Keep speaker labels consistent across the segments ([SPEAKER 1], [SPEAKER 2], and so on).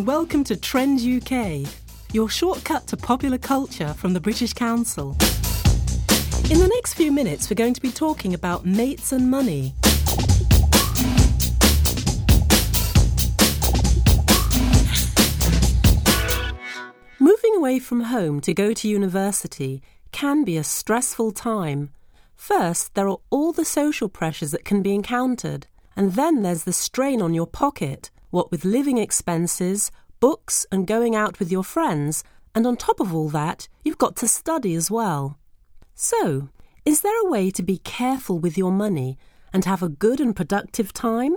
[SPEAKER 1] and welcome to Trend UK, your shortcut to popular culture from the British Council. In the next few minutes, we're going to be talking about mates and money. Moving away from home to go to university can be a stressful time. First, there are all the social pressures that can be encountered, and then there's the strain on your pocket, what with living expenses, books, and going out with your friends, and on top of all that, you've got to study as well. So, is there a way to be careful with your money and have a good and productive time?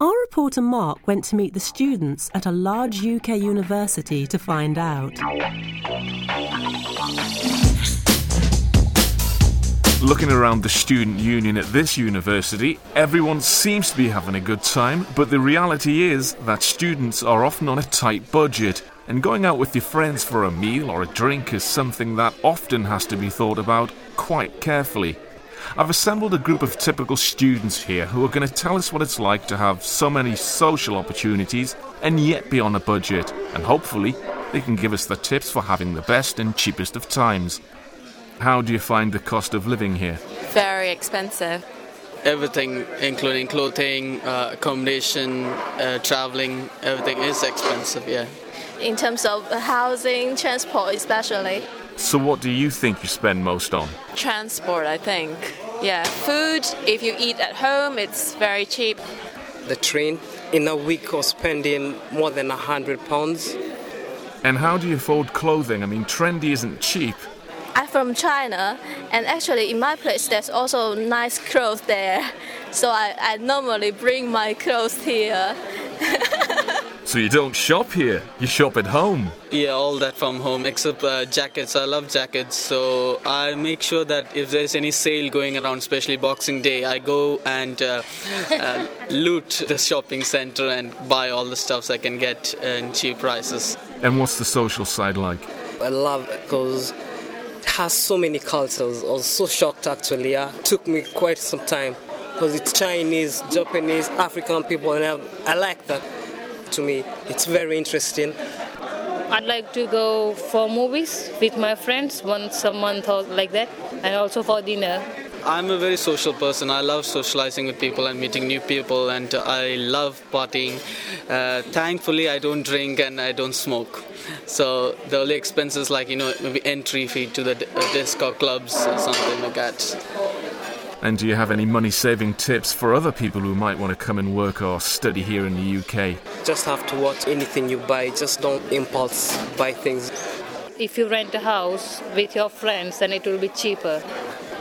[SPEAKER 1] Our reporter Mark went to meet the students at a large UK university to find out.
[SPEAKER 2] Looking around the student union at this university, everyone seems to be having a good time, but the reality is that students are often on a tight budget, and going out with your friends for a meal or a drink is something that often has to be thought about quite carefully. I've assembled a group of typical students here who are going to tell us what it's like to have so many social opportunities and yet be on a budget, and hopefully they can give us the tips for having the best and cheapest of times. How do you find the cost of living here?
[SPEAKER 3] Very expensive.
[SPEAKER 4] Everything, including clothing, uh, accommodation, uh, traveling, everything is expensive, yeah.
[SPEAKER 3] In terms of housing, transport, especially.
[SPEAKER 2] So, what do you think you spend most on?
[SPEAKER 3] Transport, I think. Yeah, food, if you eat at home, it's very cheap.
[SPEAKER 5] The train, in a week of spending more than a hundred pounds.
[SPEAKER 2] And how do you afford clothing? I mean, trendy isn't cheap.
[SPEAKER 3] I'm from China, and actually, in my place, there's also nice clothes there. So I, I normally bring my clothes here.
[SPEAKER 2] So, you don't shop here, you shop at home.
[SPEAKER 4] Yeah, all that from home except uh, jackets. I love jackets, so I make sure that if there's any sale going around, especially Boxing Day, I go and uh, uh, loot the shopping center and buy all the stuffs I can get in cheap prices.
[SPEAKER 2] And what's the social side like?
[SPEAKER 5] I love it because it has so many cultures. I was so shocked actually. Yeah. It took me quite some time because it's Chinese, Japanese, African people, and I, I like that. To me, it's very interesting.
[SPEAKER 6] I'd like to go for movies with my friends once a month or like that, and also for dinner.
[SPEAKER 4] I'm a very social person. I love socializing with people and meeting new people, and I love partying. Uh, thankfully, I don't drink and I don't smoke. So the only expenses, like you know, maybe entry fee to the d- uh, disco clubs or something like that.
[SPEAKER 2] And do you have any money saving tips for other people who might want to come and work or study here in the UK?
[SPEAKER 5] Just have to watch anything you buy. Just don't impulse buy things.
[SPEAKER 6] If you rent a house with your friends, then it will be cheaper.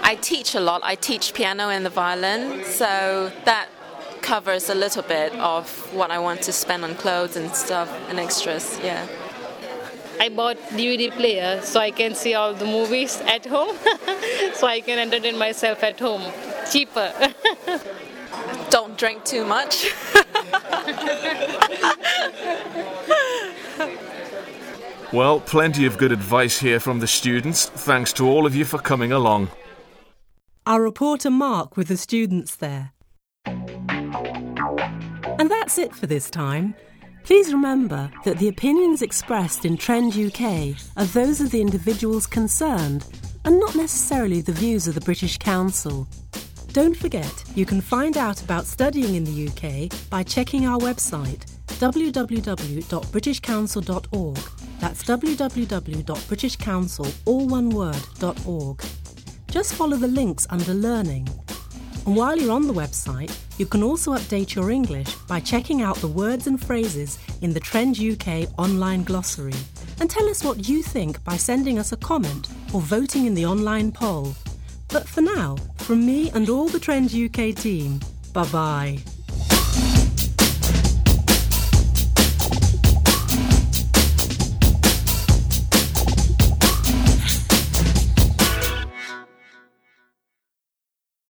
[SPEAKER 3] I teach a lot. I teach piano and the violin, so that covers a little bit of what I want to spend on clothes and stuff and extras. Yeah.
[SPEAKER 6] I bought DVD player so I can see all the movies at home, so I can entertain myself at home. Cheaper.
[SPEAKER 3] Don't drink too much.
[SPEAKER 2] Well, plenty of good advice here from the students. Thanks to all of you for coming along.
[SPEAKER 1] Our reporter Mark with the students there. And that's it for this time. Please remember that the opinions expressed in Trend UK are those of the individuals concerned and not necessarily the views of the British Council. Don't forget, you can find out about studying in the UK by checking our website www.britishcouncil.org. That's www.britishcouncil, all one word, .org. Just follow the links under Learning. And while you're on the website, you can also update your English by checking out the words and phrases in the Trend UK online glossary. And tell us what you think by sending us a comment or voting in the online poll. But for now, from me and all the Trend UK team, bye bye.